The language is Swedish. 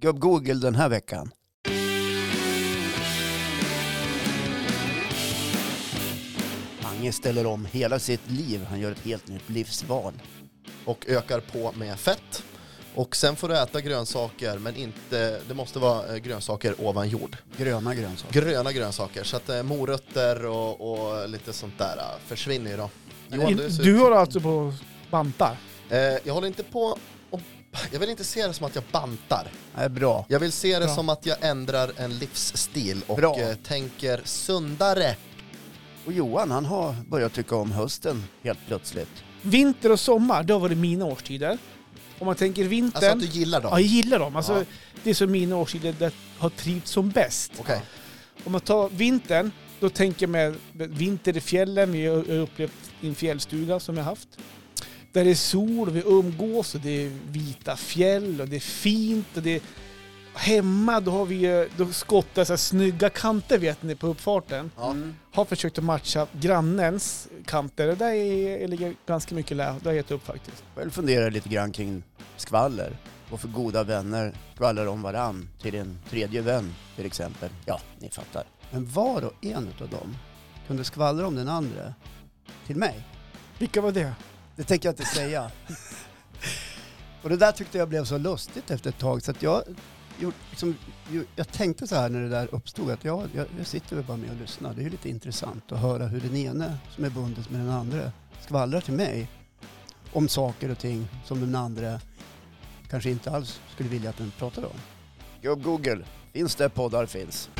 Gubb-Google den här veckan. Mange ställer om hela sitt liv. Han gör ett helt nytt livsval. och ökar på med fett. Och sen får du äta grönsaker, men inte, det måste vara eh, grönsaker ovan jord. Gröna grönsaker. Gröna grönsaker, så att eh, morötter och, och lite sånt där eh, försvinner ju då. Johan, In- du har alltså på bantar? Eh, jag håller inte på Jag vill inte se det som att jag bantar. Det är bra. Jag vill se det Bra. som att jag ändrar en livsstil och Bra. eh, tänker sundare. Och Johan han har börjat tycka om hösten helt plötsligt. Vinter och sommar, det har varit mina årstider. Om man tänker vintern... Alltså att du gillar dem. Ja, jag gillar dem. Alltså, Ja. Det är som mina årstider där jag har trivts som bäst. Okej. Om man tar vintern, då tänker jag med vinter i fjällen. Vi har upplevt en fjällstuga som jag haft. Där det är sol, vi umgås och det är vita fjäll och det är fint. Och det är... Hemma då har vi då skottat så här snygga kanter vet ni på uppfarten. Ja. Mm. Har försökt att matcha grannens kanter. och Där är, är ligger ganska mycket lä. Det har jag gett upp faktiskt. Själv funderar lite grann kring skvaller. Och för goda vänner skvallrar om varann till en tredje vän till exempel. Ja, ni fattar. Men var och en av dem kunde skvallra om den andra till mig. Vilka var det? Det tänker jag inte säga. och det där tyckte jag blev så lustigt efter ett tag så att jag, gjort- liksom, jag tänkte så här när det där uppstod att jag, jag, jag sitter väl bara med och lyssnar. Det är ju lite intressant att höra hur den ene som är bundet med den andra skvallrar till mig om saker och ting som den andra kanske inte alls skulle vilja att den pratade om. Gubb Google, finns det poddar finns.